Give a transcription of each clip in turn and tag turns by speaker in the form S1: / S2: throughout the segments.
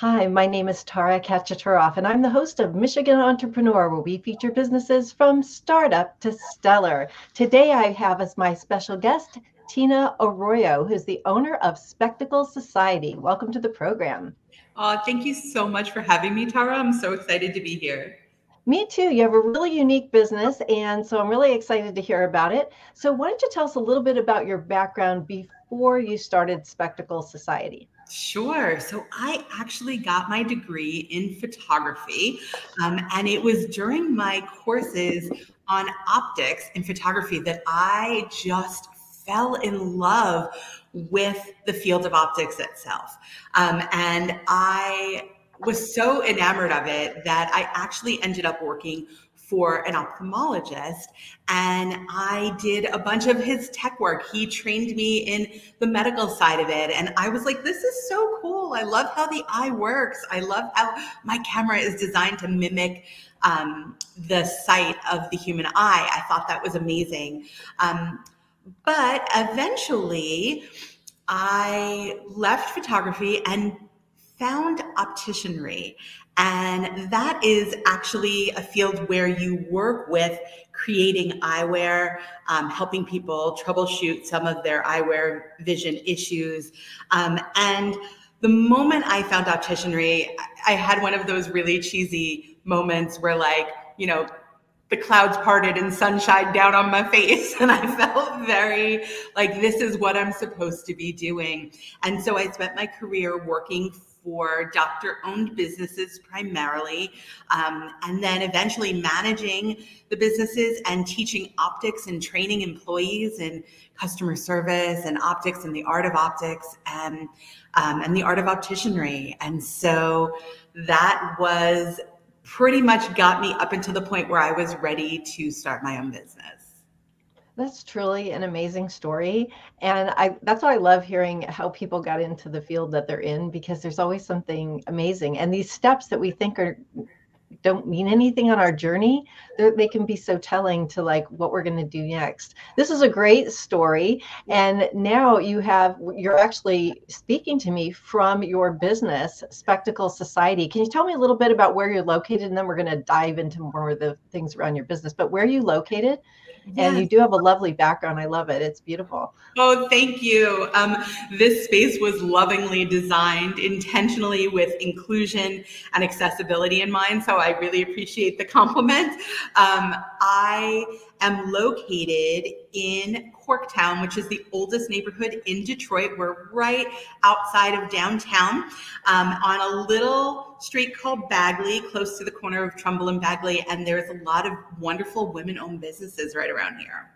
S1: Hi, my name is Tara Kachaturoff, and I'm the host of Michigan Entrepreneur, where we feature businesses from startup to stellar. Today, I have as my special guest Tina Arroyo, who's the owner of Spectacle Society. Welcome to the program.
S2: Uh, thank you so much for having me, Tara. I'm so excited to be here.
S1: Me too. You have a really unique business, and so I'm really excited to hear about it. So, why don't you tell us a little bit about your background before you started Spectacle Society?
S2: Sure. So I actually got my degree in photography, um, and it was during my courses on optics in photography that I just fell in love with the field of optics itself. Um, and I was so enamored of it that I actually ended up working for an ophthalmologist and I did a bunch of his tech work. He trained me in the medical side of it. And I was like, this is so cool. I love how the eye works. I love how my camera is designed to mimic um, the sight of the human eye. I thought that was amazing. Um, but eventually, I left photography and found opticianry. And that is actually a field where you work with creating eyewear, um, helping people troubleshoot some of their eyewear vision issues. Um, and the moment I found opticianry, I had one of those really cheesy moments where, like, you know, the clouds parted and sunshine down on my face. And I felt very like this is what I'm supposed to be doing. And so I spent my career working for doctor owned businesses primarily, um, and then eventually managing the businesses and teaching optics and training employees in customer service and optics and the art of optics and, um, and the art of opticianry. And so that was pretty much got me up until the point where I was ready to start my own business.
S1: That's truly an amazing story. And I that's why I love hearing how people got into the field that they're in because there's always something amazing. And these steps that we think are don't mean anything on our journey, they can be so telling to like what we're going to do next. This is a great story. And now you have, you're actually speaking to me from your business, Spectacle Society. Can you tell me a little bit about where you're located? And then we're going to dive into more of the things around your business. But where are you located? Yes. And you do have a lovely background. I love it. It's beautiful.
S2: Oh, thank you. Um, this space was lovingly designed intentionally with inclusion and accessibility in mind. So I really appreciate the compliment. Um, I am located in Corktown, which is the oldest neighborhood in Detroit. We're right outside of downtown um, on a little street called Bagley, close to the corner of Trumbull and Bagley. And there's a lot of wonderful women owned businesses right around here.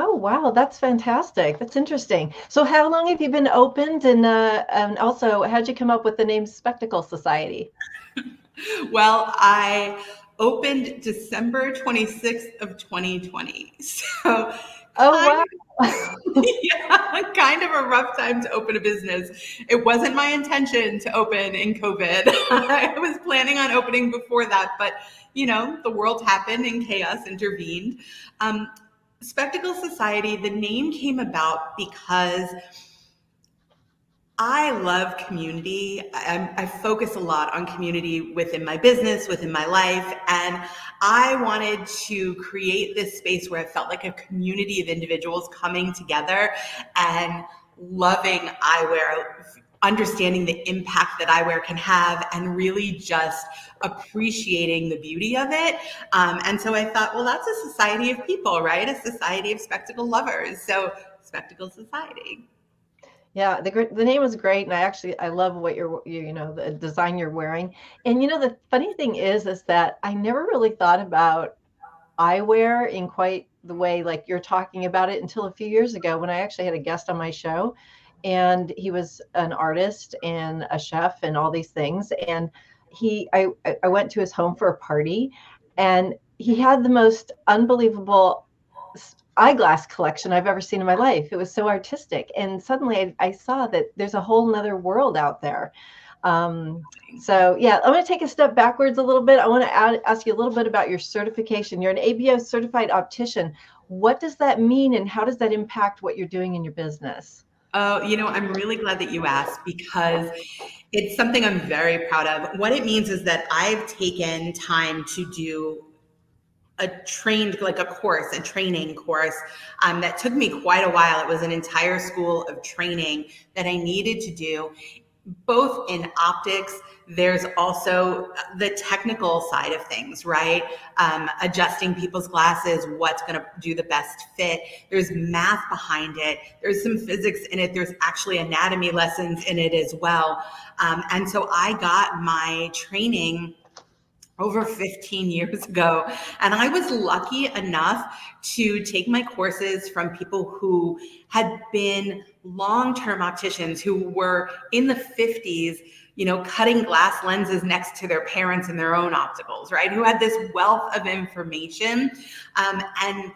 S1: Oh wow, that's fantastic. That's interesting. So, how long have you been opened, and uh, and also, how'd you come up with the name Spectacle Society?
S2: well, I opened December 26th of 2020. So
S1: Oh wow.
S2: yeah, kind of a rough time to open a business. It wasn't my intention to open in COVID. I was planning on opening before that, but you know, the world happened and chaos intervened. Um, Spectacle Society, the name came about because I love community. I, I, focus a lot on community within my business, within my life. And I wanted to create this space where I felt like a community of individuals coming together and loving eyewear, understanding the impact that eyewear can have, and really just appreciating the beauty of it. Um, and so I thought, well, that's a society of people, right? A society of spectacle lovers. So, Spectacle Society.
S1: Yeah, the the name was great, and I actually I love what you're you, you know the design you're wearing. And you know the funny thing is is that I never really thought about eyewear in quite the way like you're talking about it until a few years ago when I actually had a guest on my show, and he was an artist and a chef and all these things. And he I I went to his home for a party, and he had the most unbelievable eyeglass collection I've ever seen in my life. It was so artistic. And suddenly I, I saw that there's a whole nother world out there. Um, so yeah, I'm going to take a step backwards a little bit. I want to add, ask you a little bit about your certification. You're an ABO certified optician. What does that mean and how does that impact what you're doing in your business?
S2: Oh, you know, I'm really glad that you asked because It's something I'm very proud of. What it means is that I've taken time to do a trained like a course a training course um, that took me quite a while. It was an entire school of training that i needed to do. Both in optics there's also the technical side of things right? Um, adjusting people's glasses what's going to do the best fit. There's math behind it. There's some physics in it. There's actually anatomy lessons in it as well. Um, and so i got my training over 15 years ago. And I was lucky enough to take my courses from people who had been long term opticians who were in the 50s, you know, cutting glass lenses next to their parents in their own opticals, right? Who had this wealth of information. Um, and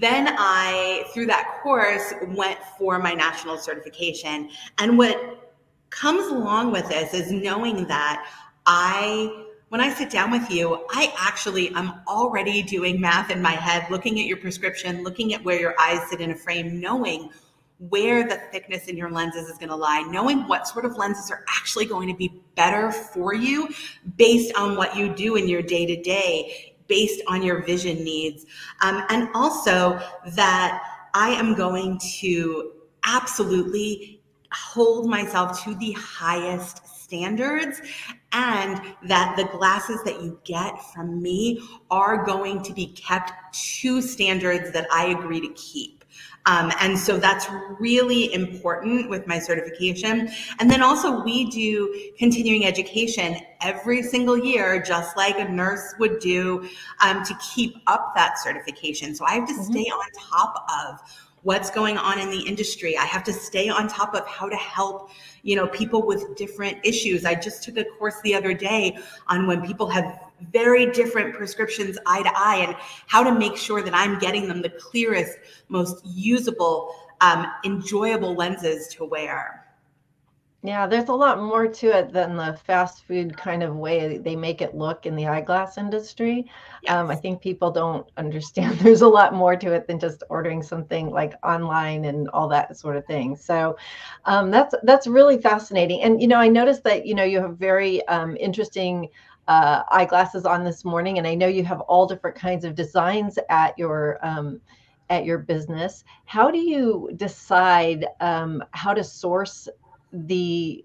S2: then I, through that course, went for my national certification. And what comes along with this is knowing that I when I sit down with you, I actually am already doing math in my head, looking at your prescription, looking at where your eyes sit in a frame, knowing where the thickness in your lenses is going to lie, knowing what sort of lenses are actually going to be better for you based on what you do in your day to day, based on your vision needs. Um, and also that I am going to absolutely hold myself to the highest standards and that the glasses that you get from me are going to be kept to standards that I agree to keep. Um, and so that's really important with my certification. And then also, we do continuing education every single year, just like a nurse would do um, to keep up that certification. So I have to mm-hmm. stay on top of what's going on in the industry. I have to stay on top of how to help, you know, people with different issues. I just took a course the other day on when people have very different prescriptions eye to eye and how to make sure that I'm getting them the clearest, most usable, um, enjoyable lenses to wear.
S1: Yeah, there's a lot more to it than the fast food kind of way they make it look in the eyeglass industry. Yes. Um, I think people don't understand there's a lot more to it than just ordering something like online and all that sort of thing. So um, that's that's really fascinating. And you know, I noticed that you know you have very um, interesting uh, eyeglasses on this morning, and I know you have all different kinds of designs at your um, at your business. How do you decide um, how to source the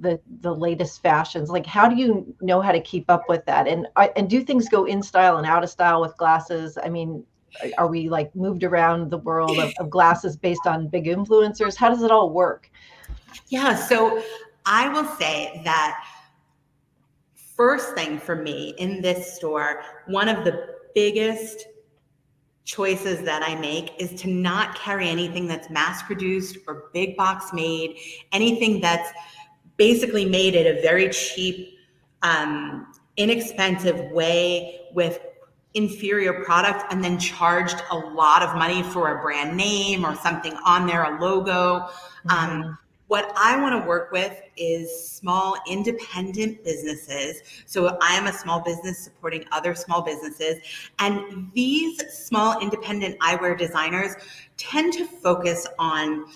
S1: the the latest fashions? Like how do you know how to keep up with that? And uh, and do things go in style and out of style with glasses? I mean are we like moved around the world of, of glasses based on big influencers? How does it all work?
S2: Yeah so i will say that first thing for me in this store one of the biggest choices that I make is to not carry anything that's mass produced or big box made, anything that's basically made at a very cheap, um, inexpensive way with inferior product and then charged a lot of money for a brand name or something on there, a logo. Um, mm-hmm. Um, what I want to work with is small independent businesses. So I am a small business supporting other small businesses. And these small independent eyewear designers tend to focus on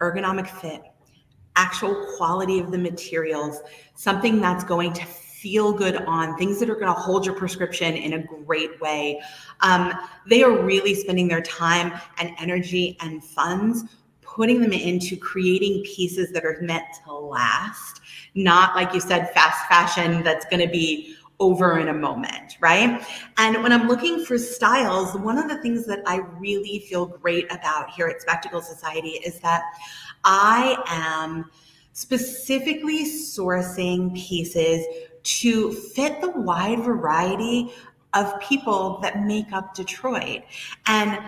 S2: ergonomic fit, actual quality of the materials, something that's going to feel good on, things that are going to hold your prescription in a great way. Um, they are really spending their time and energy and funds putting them into creating pieces that are meant to last, not like you said, fast fashion that's going to be over in a moment, right? And when I'm looking for styles, one of the things that I really feel great about here at Spectacle Society is that I am specifically sourcing pieces to fit the wide variety of people that make up Detroit. And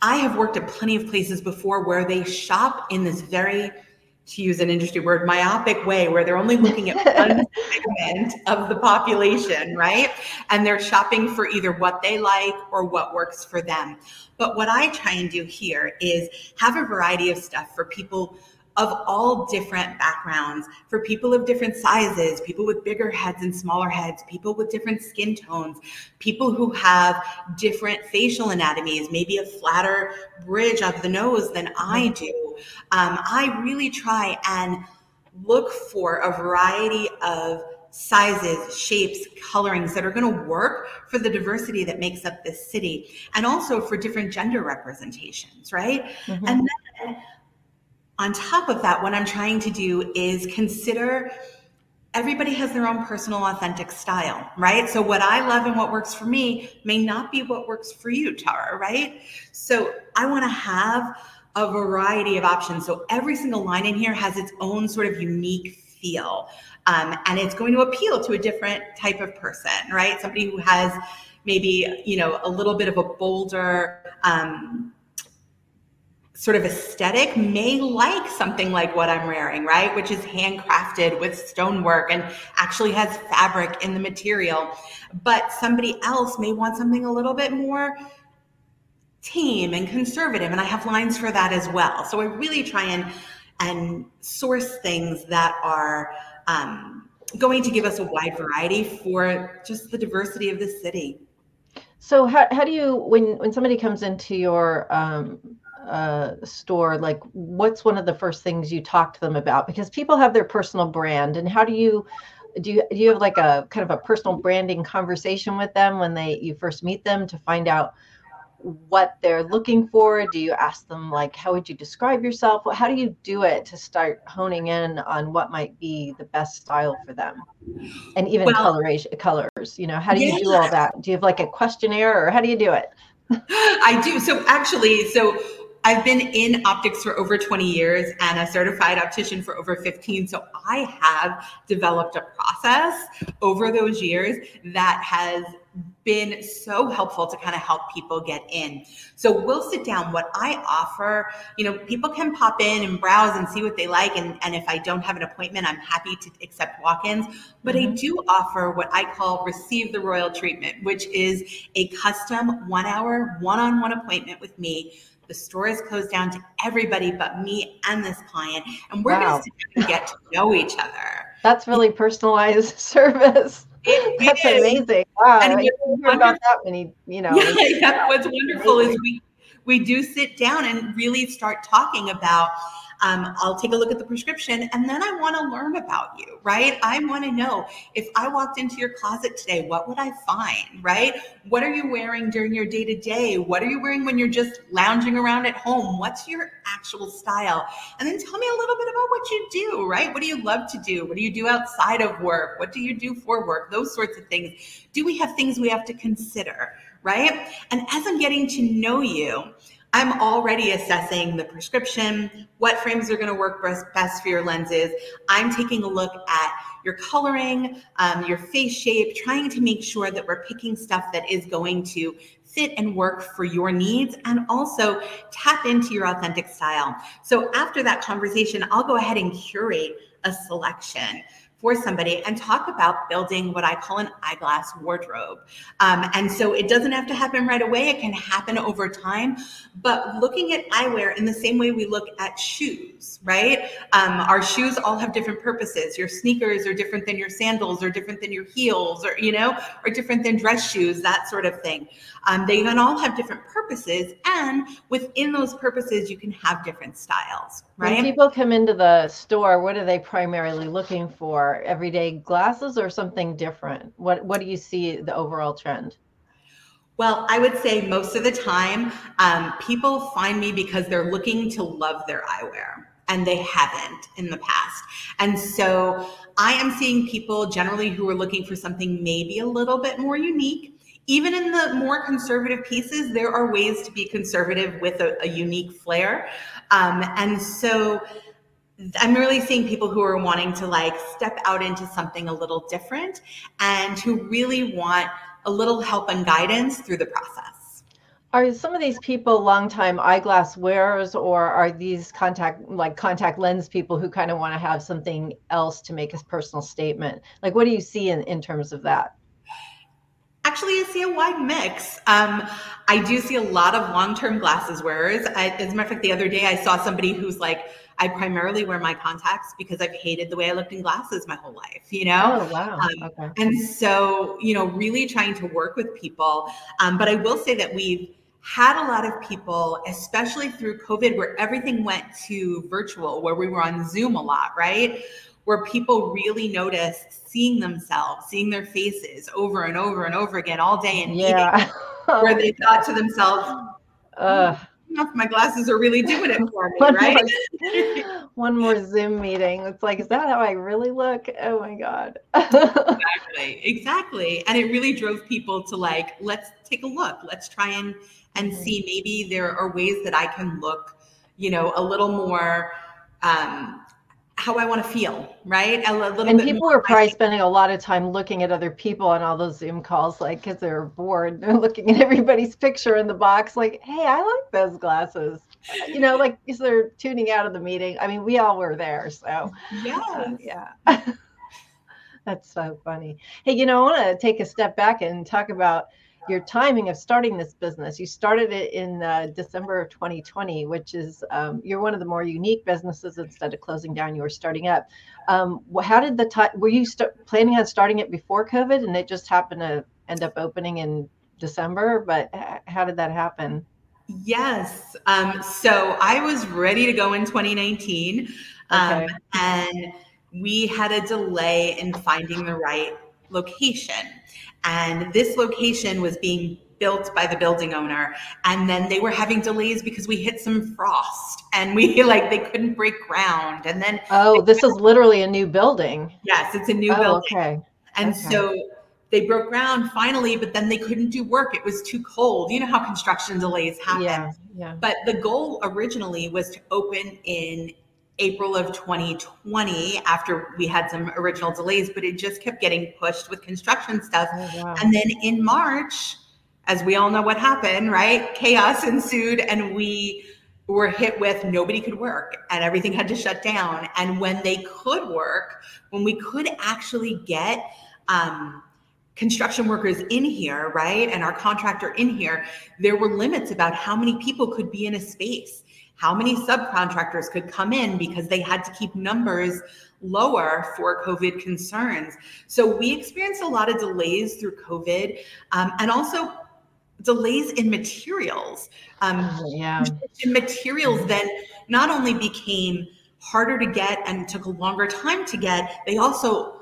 S2: I have worked at plenty of places before where they shop in this very, to use an industry word, myopic way, where they're only looking at one segment of the population, right? And they're shopping for either what they like or what works for them. But what I try and do here is have a variety of stuff for people of all different backgrounds for people of different sizes, people with bigger heads and smaller heads, people with different skin tones, people who have different facial anatomies, maybe a flatter bridge of the nose than I do. Um, I really try and look for a variety of sizes, shapes, colorings that are going to work for the diversity that makes up this city and also for different gender representations, right? Mm-hmm. And then on top of that, what I'm trying to do is consider everybody has their own personal authentic style, right? So what I love and what works for me may not be what works for you, Tara, right? So I want to have a variety of options. So every single line in here has its own sort of unique feel. Um, and it's going to appeal to a different type of person, right? Somebody who has maybe, you know, a little bit of a bolder, um, sort of aesthetic may like something like what I'm wearing, right? Which is handcrafted with stonework and actually has fabric in the material. But somebody else may want something a little bit more tame and conservative. And I have lines for that as well. So I really try and and source things that are um, going to give us a wide variety for just the diversity of the city.
S1: So how, how do you when when somebody comes into your um, uh, store, like what's one of the first things you talk to them about? Because people have their personal brand, and how do you do you do you have like a kind of a personal branding conversation with them when they you first meet them to find out what they're looking for? Do you ask them like how would you describe yourself? How do you do it to start honing in on what might be the best style for them? And even well, coloration colors, you know, how do you yeah. do all that? Do you have like a questionnaire or how do you do it?
S2: I do. So actually, so I've been in optics for over 20 years and a certified optician for over 15. So I have developed a process over those years that has been so helpful to kind of help people get in. So we'll sit down. What I offer, you know, people can pop in and browse and see what they like. And, and if I don't have an appointment, I'm happy to accept walk ins. But mm-hmm. I do offer what I call receive the royal treatment, which is a custom one hour, one on one appointment with me the store is closed down to everybody but me and this client, and we're wow. going to get to know each other.
S1: That's really personalized service. That's is. amazing. Wow, and I hear about that many, you know.
S2: Yeah, yeah. What's wonderful amazing. is we we do sit down and really start talking about um, I'll take a look at the prescription and then I want to learn about you, right? I want to know if I walked into your closet today, what would I find, right? What are you wearing during your day to day? What are you wearing when you're just lounging around at home? What's your actual style? And then tell me a little bit about what you do, right? What do you love to do? What do you do outside of work? What do you do for work? Those sorts of things. Do we have things we have to consider, right? And as I'm getting to know you, I'm already assessing the prescription, what frames are going to work best for your lenses. I'm taking a look at your coloring, um, your face shape, trying to make sure that we're picking stuff that is going to fit and work for your needs and also tap into your authentic style. So after that conversation, I'll go ahead and curate a selection for somebody and talk about building what I call an eyeglass wardrobe. Um, and so it doesn't have to happen right away, it can happen over time. But looking at eyewear in the same way we look at shoes, right? Um, our shoes all have different purposes. Your sneakers are different than your sandals, or different than your heels, or, you know, or different than dress shoes, that sort of thing. Um, they can all have different purposes. And within those purposes, you can have different styles, right?
S1: When people come into the store, what are they primarily looking for? everyday glasses or something different? What what do you see the overall trend?
S2: Well, I would say most of the time, um, people find me because they're looking to love their eyewear and they haven't in the past. And so I am seeing people generally who are looking for something maybe a little bit more unique. Even in the more conservative pieces, there are ways to be conservative with a, a unique flair. Um, and so I'm really seeing people who are wanting to like step out into something a little different and who really want a little help and guidance through the process.
S1: Are some of these people longtime eyeglass wearers or are these contact like contact lens people who kind of want to have something else to make a personal statement? Like what do you see in, in terms of that?
S2: Actually, I see a wide mix. Um, I do see a lot of long-term glasses wearers. I, as a matter of fact, the other day I saw somebody who's like, I primarily wear my contacts because I've hated the way I looked in glasses my whole life, you know?
S1: Oh, wow. Um,
S2: okay. And so, you know, really trying to work with people. Um, but I will say that we've had a lot of people, especially through COVID, where everything went to virtual, where we were on Zoom a lot, right? Where people really noticed seeing themselves, seeing their faces over and over and over again all day and yeah. where they thought to themselves, uh. My glasses are really doing it for me, one right?
S1: More, one more Zoom meeting. It's like, is that how I really look? Oh my God.
S2: exactly. Exactly. And it really drove people to like, let's take a look. Let's try and and mm-hmm. see maybe there are ways that I can look, you know, a little more um how I want to feel, right? A
S1: little and people are probably spending a lot of time looking at other people on all those Zoom calls, like because they're bored. They're looking at everybody's picture in the box, like, "Hey, I like those glasses." You know, like because they're tuning out of the meeting. I mean, we all were there, so
S2: yes.
S1: uh, yeah. That's so funny. Hey, you know, I want to take a step back and talk about your timing of starting this business. You started it in uh, December of 2020, which is um, you're one of the more unique businesses. Instead of closing down, you were starting up. Um, how did the time? Were you st- planning on starting it before COVID, and it just happened to end up opening in December? But how did that happen?
S2: Yes. Um, so I was ready to go in 2019, um, okay. and we had a delay in finding the right location. And this location was being built by the building owner. And then they were having delays because we hit some frost and we like they couldn't break ground. And then
S1: oh this is literally a new building.
S2: Yes it's a new oh, building. okay. And okay. so they broke ground finally but then they couldn't do work. It was too cold. You know how construction delays happen.
S1: Yeah, yeah.
S2: but the goal originally was to open in April of 2020 after we had some original delays, but it just kept getting pushed with construction stuff. Oh, wow. And then in March, as we all know what happened, right? Chaos ensued and we were hit with nobody could work and everything had to shut down. And when they could work, when we could actually get um, construction workers in here, right? And our contractor in here, there were limits about how many people could be in a space how many subcontractors could come in because they had to keep numbers lower for COVID concerns. So we experienced a lot of delays through COVID um, and also delays in materials. Um,
S1: oh, yeah.
S2: Materials then not only became harder to get and took a longer time to get, they also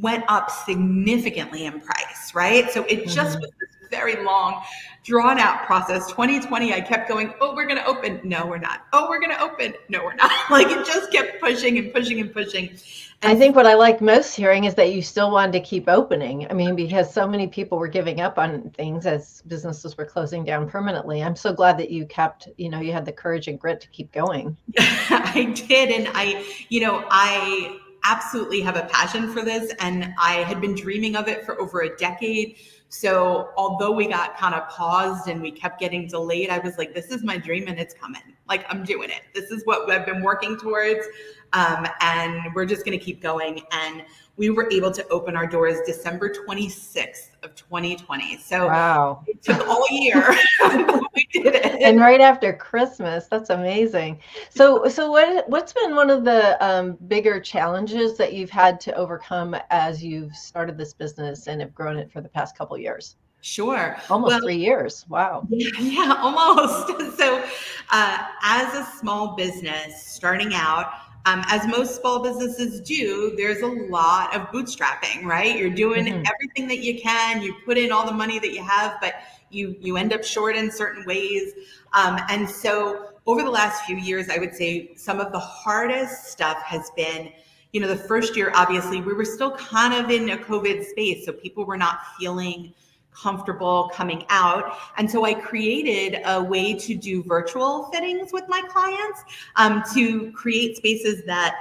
S2: went up significantly in price, right? So it just mm-hmm. was this very long, drawn out process. 2020, I kept going, oh, we're going to open. No, we're not. Oh, we're going to open. No, we're not. like it just kept pushing and pushing and pushing.
S1: And I think what I liked most hearing is that you still wanted to keep opening. I mean, because so many people were giving up on things as businesses were closing down permanently. I'm so glad that you kept, you know, you had the courage and grit to keep going.
S2: I did. And I, you know, I, absolutely have a passion for this and I had been dreaming of it for over a decade. So although we got kind of paused and we kept getting delayed, I was like, this is my dream and it's coming. Like I'm doing it. This is what I've been working towards. Um, and we're just going to keep going. And we were able to open our doors December 26th of 2020. So
S1: wow.
S2: it took all year. we
S1: did it. And right after Christmas. That's amazing. So so what what's been one of the um, bigger challenges that you've had to overcome as you've started this business and have grown it for the past couple years?
S2: Sure.
S1: Almost well, three years. Wow.
S2: Yeah, yeah almost. So, uh, as a small business starting out, um, as most small businesses do, there's a lot of bootstrapping, right? You're doing mm-hmm. everything that you can. You put in all the money that you have, but you you end up short in certain ways. Um, and so, over the last few years, I would say some of the hardest stuff has been, you know, the first year. Obviously, we were still kind of in a COVID space, so people were not feeling comfortable coming out. And so I created a way to do virtual fittings with my clients um, to create spaces that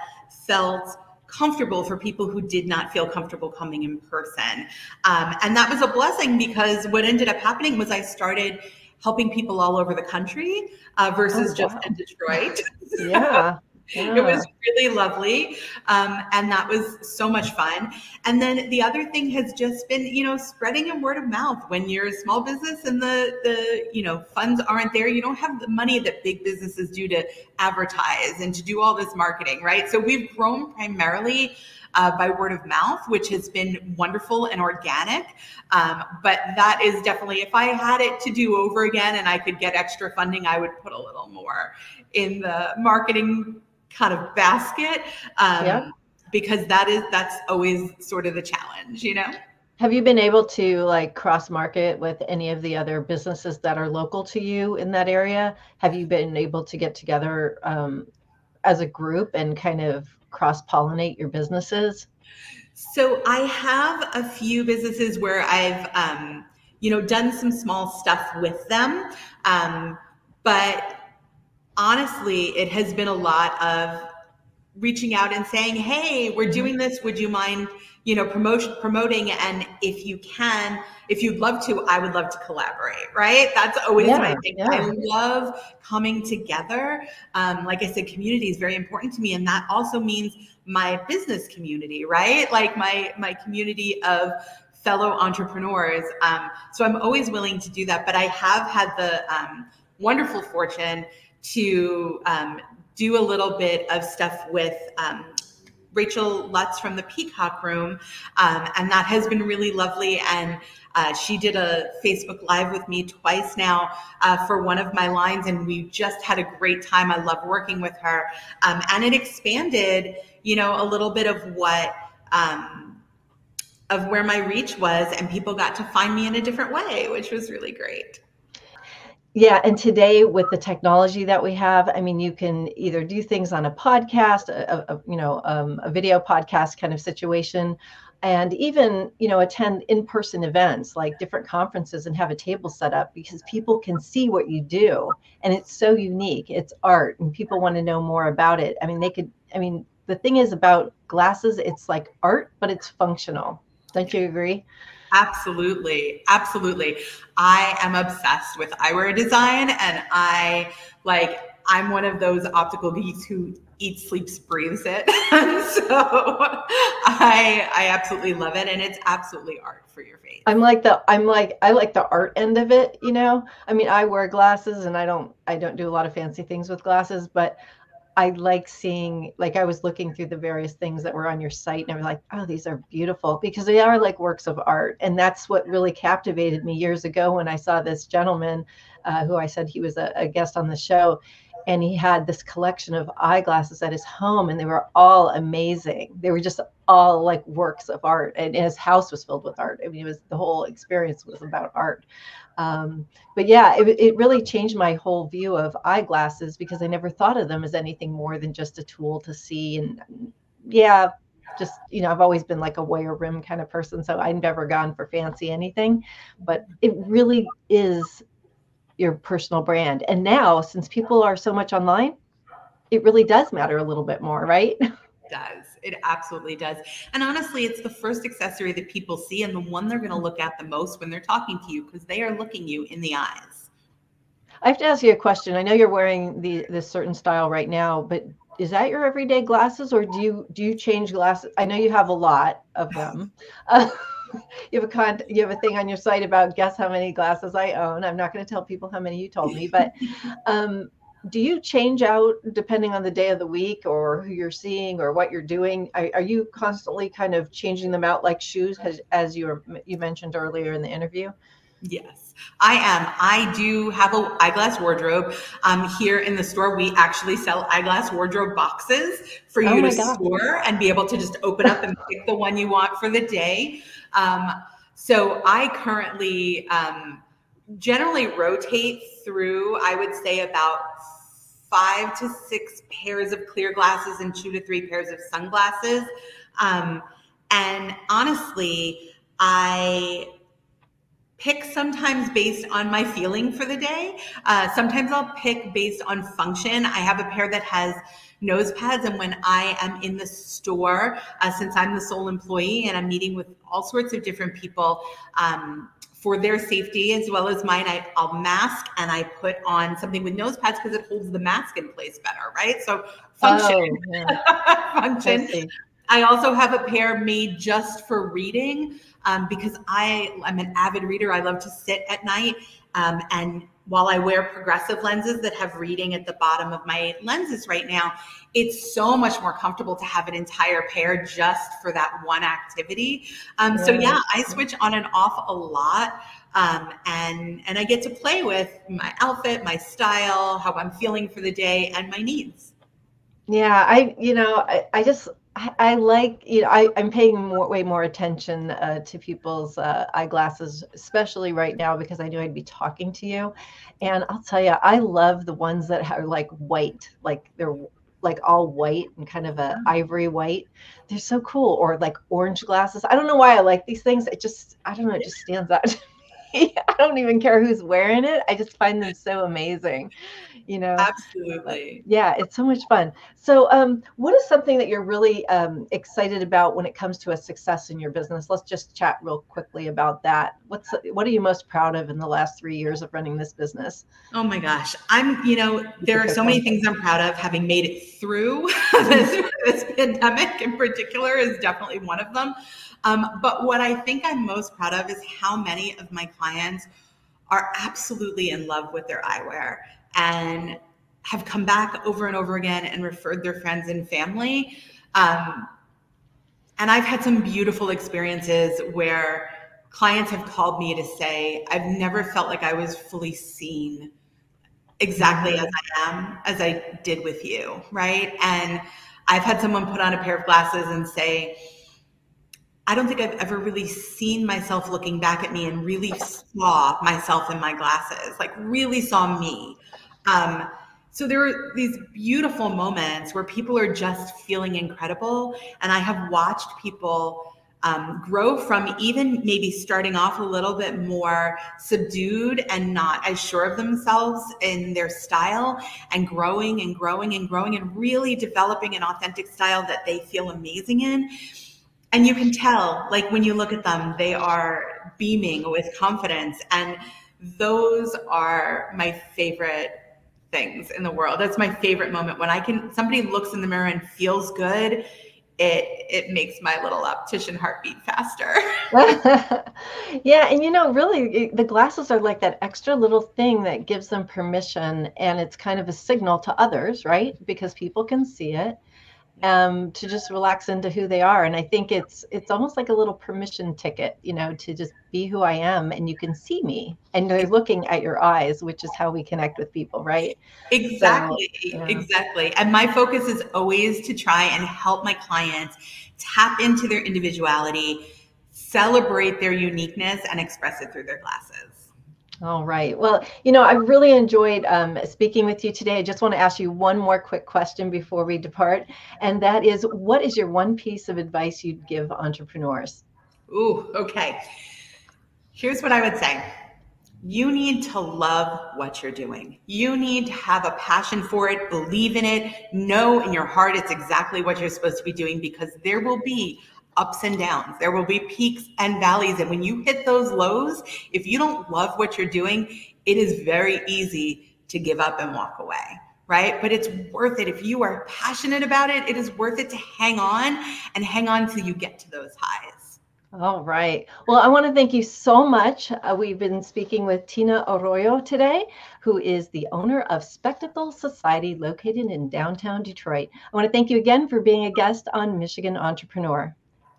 S2: felt comfortable for people who did not feel comfortable coming in person. Um, and that was a blessing because what ended up happening was I started helping people all over the country uh, versus oh, just in Detroit.
S1: yeah.
S2: Yeah. It was really lovely. Um, and that was so much fun. And then the other thing has just been, you know, spreading a word of mouth. When you're a small business and the, the, you know, funds aren't there, you don't have the money that big businesses do to advertise and to do all this marketing, right? So we've grown primarily uh, by word of mouth, which has been wonderful and organic. Um, but that is definitely, if I had it to do over again and I could get extra funding, I would put a little more in the marketing kind of basket. Um, yep. Because that is that's always sort of the challenge, you know.
S1: Have you been able to like cross market with any of the other businesses that are local to you in that area? Have you been able to get together um, as a group and kind of cross pollinate your businesses?
S2: So I have a few businesses where I've, um, you know, done some small stuff with them, um, but honestly, it has been a lot of reaching out and saying, "Hey, we're mm-hmm. doing this. Would you mind?" you know, promotion, promoting. And if you can, if you'd love to, I would love to collaborate, right? That's always yeah, my thing. Yeah. I love coming together. Um, like I said, community is very important to me. And that also means my business community, right? Like my, my community of fellow entrepreneurs. Um, so I'm always willing to do that. But I have had the um, wonderful fortune to um, do a little bit of stuff with um, Rachel Lutz from the Peacock Room, um, and that has been really lovely. And uh, she did a Facebook Live with me twice now uh, for one of my lines, and we just had a great time. I love working with her, um, and it expanded, you know, a little bit of what. Um, of where my reach was, and people got to find me in a different way, which was really great.
S1: Yeah, and today with the technology that we have, I mean, you can either do things on a podcast, a, a you know, um, a video podcast kind of situation, and even you know attend in-person events like different conferences and have a table set up because people can see what you do, and it's so unique. It's art, and people want to know more about it. I mean, they could. I mean, the thing is about glasses, it's like art, but it's functional. Don't you agree?
S2: Absolutely. Absolutely. I am obsessed with eyewear design and I like I'm one of those optical geeks who eats, sleeps, breathes it. so I I absolutely love it and it's absolutely art for your face.
S1: I'm like the I'm like I like the art end of it, you know. I mean, I wear glasses and I don't I don't do a lot of fancy things with glasses, but I like seeing, like, I was looking through the various things that were on your site and I was like, oh, these are beautiful because they are like works of art. And that's what really captivated me years ago when I saw this gentleman uh, who I said he was a, a guest on the show. And he had this collection of eyeglasses at his home, and they were all amazing. They were just all like works of art, and his house was filled with art. I mean, it was the whole experience was about art. Um, but yeah, it, it really changed my whole view of eyeglasses because I never thought of them as anything more than just a tool to see. And yeah, just you know, I've always been like a wear rim kind of person, so I've never gone for fancy anything. But it really is your personal brand. And now, since people are so much online, it really does matter a little bit more, right?
S2: does. It absolutely does. And honestly, it's the first accessory that people see and the one they're going to look at the most when they're talking to you because they are looking you in the eyes.
S1: I have to ask you a question. I know you're wearing the this certain style right now, but is that your everyday glasses or do you do you change glasses? I know you have a lot of them. Uh, you have a con you have a thing on your site about guess how many glasses I own. I'm not going to tell people how many you told me, but um, do you change out depending on the day of the week or who you're seeing or what you're doing? Are, are you constantly kind of changing them out like shoes, as, as you were, you mentioned earlier in the interview?
S2: Yes, I am. I do have a eyeglass wardrobe. Um, here in the store, we actually sell eyeglass wardrobe boxes for you oh to God. store and be able to just open up and pick the one you want for the day. Um, so I currently um, generally rotate through, I would say, about five to six pairs of clear glasses and two to three pairs of sunglasses. Um, and honestly, I pick sometimes based on my feeling for the day. Uh, sometimes I'll pick based on function. I have a pair that has nose pads, and when I am in the store, uh, since I'm the sole employee and I'm meeting with all sorts of different people, um, for their safety as well as mine, I, will mask and I put on something with nose pads because it holds the mask in place better, right? So function, oh, yeah. function. I also have a pair made just for reading um, because I I'm an avid reader. I love to sit at night um, and while I wear progressive lenses that have reading at the bottom of my lenses right now, it's so much more comfortable to have an entire pair just for that one activity. Um, So yeah, I switch on and off a lot. Um, and and I get to play with my outfit, my style, how I'm feeling for the day, and my needs.
S1: Yeah, I you know I, I just I, I like you know I, I'm paying more way more attention uh, to people's uh, eyeglasses, especially right now because I knew I'd be talking to you, and I'll tell you I love the ones that are like white, like they're like all white and kind of a ivory white. They're so cool. Or like orange glasses. I don't know why I like these things. It just I don't know. It just stands out. I don't even care who's wearing it. I just find them so amazing, you know.
S2: Absolutely.
S1: Yeah, it's so much fun. So, um, what is something that you're really um, excited about when it comes to a success in your business? Let's just chat real quickly about that. What's what are you most proud of in the last three years of running this business?
S2: Oh my gosh, I'm. You know, there are so many things I'm proud of. Having made it through this, this pandemic, in particular, is definitely one of them. Um, but what I think I'm most proud of is how many of my clients are absolutely in love with their eyewear and have come back over and over again and referred their friends and family. Um, and I've had some beautiful experiences where clients have called me to say, I've never felt like I was fully seen exactly as I am, as I did with you, right? And I've had someone put on a pair of glasses and say, I don't think I've ever really seen myself looking back at me and really saw myself in my glasses, like really saw me. Um, so there are these beautiful moments where people are just feeling incredible. And I have watched people um, grow from even maybe starting off a little bit more subdued and not as sure of themselves in their style and growing and growing and growing and really developing an authentic style that they feel amazing in and you can tell like when you look at them they are beaming with confidence. And those are my favorite things in the world. That's my favorite moment. When i can somebody looks in the mirror and feels good it it makes my little optician heart beat faster.
S1: Yeah and you know really the glasses are like that extra little thing that gives them permission and it's kind of a signal to others right? Because people can see it um, to just relax into who they are. And I think it's it's almost like a little permission ticket, you know, to just be who I am, and you can see me, and they're looking at your eyes, which is how we connect with people, right?
S2: Exactly, so, yeah. exactly. And my focus is always to try and help my clients tap into their individuality, celebrate their uniqueness, and express it through their glasses.
S1: All right. Well, you know, I really enjoyed um, speaking with you today. I just want to ask you one more quick question before we depart. And that is what is your one piece of advice you'd give entrepreneurs?
S2: Ooh, okay. Here's what I would say you need to love what you're doing. You need to have a passion for it, believe in it, know in your heart it's exactly what you're supposed to be doing because there will be ups and downs. There will be peaks and valleys. And when you hit those lows, if you don't love what you're doing, it is very easy to give up and walk away. Right. But it's worth it. If you are passionate about it, it is worth it to hang on and hang on till you get to those highs.
S1: All right. Well, I want to thank you so much. Uh, we've been speaking with Tina Arroyo today, who is the owner of Spectacle Society located in downtown Detroit. I want to thank you again for being a guest on Michigan Entrepreneur.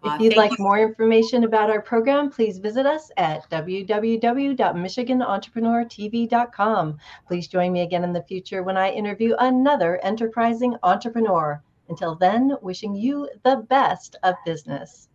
S1: If uh, you'd like you. more information about our program, please visit us at www.michiganentrepreneurtv.com. Please join me again in the future when I interview another enterprising entrepreneur. Until then, wishing you the best of business.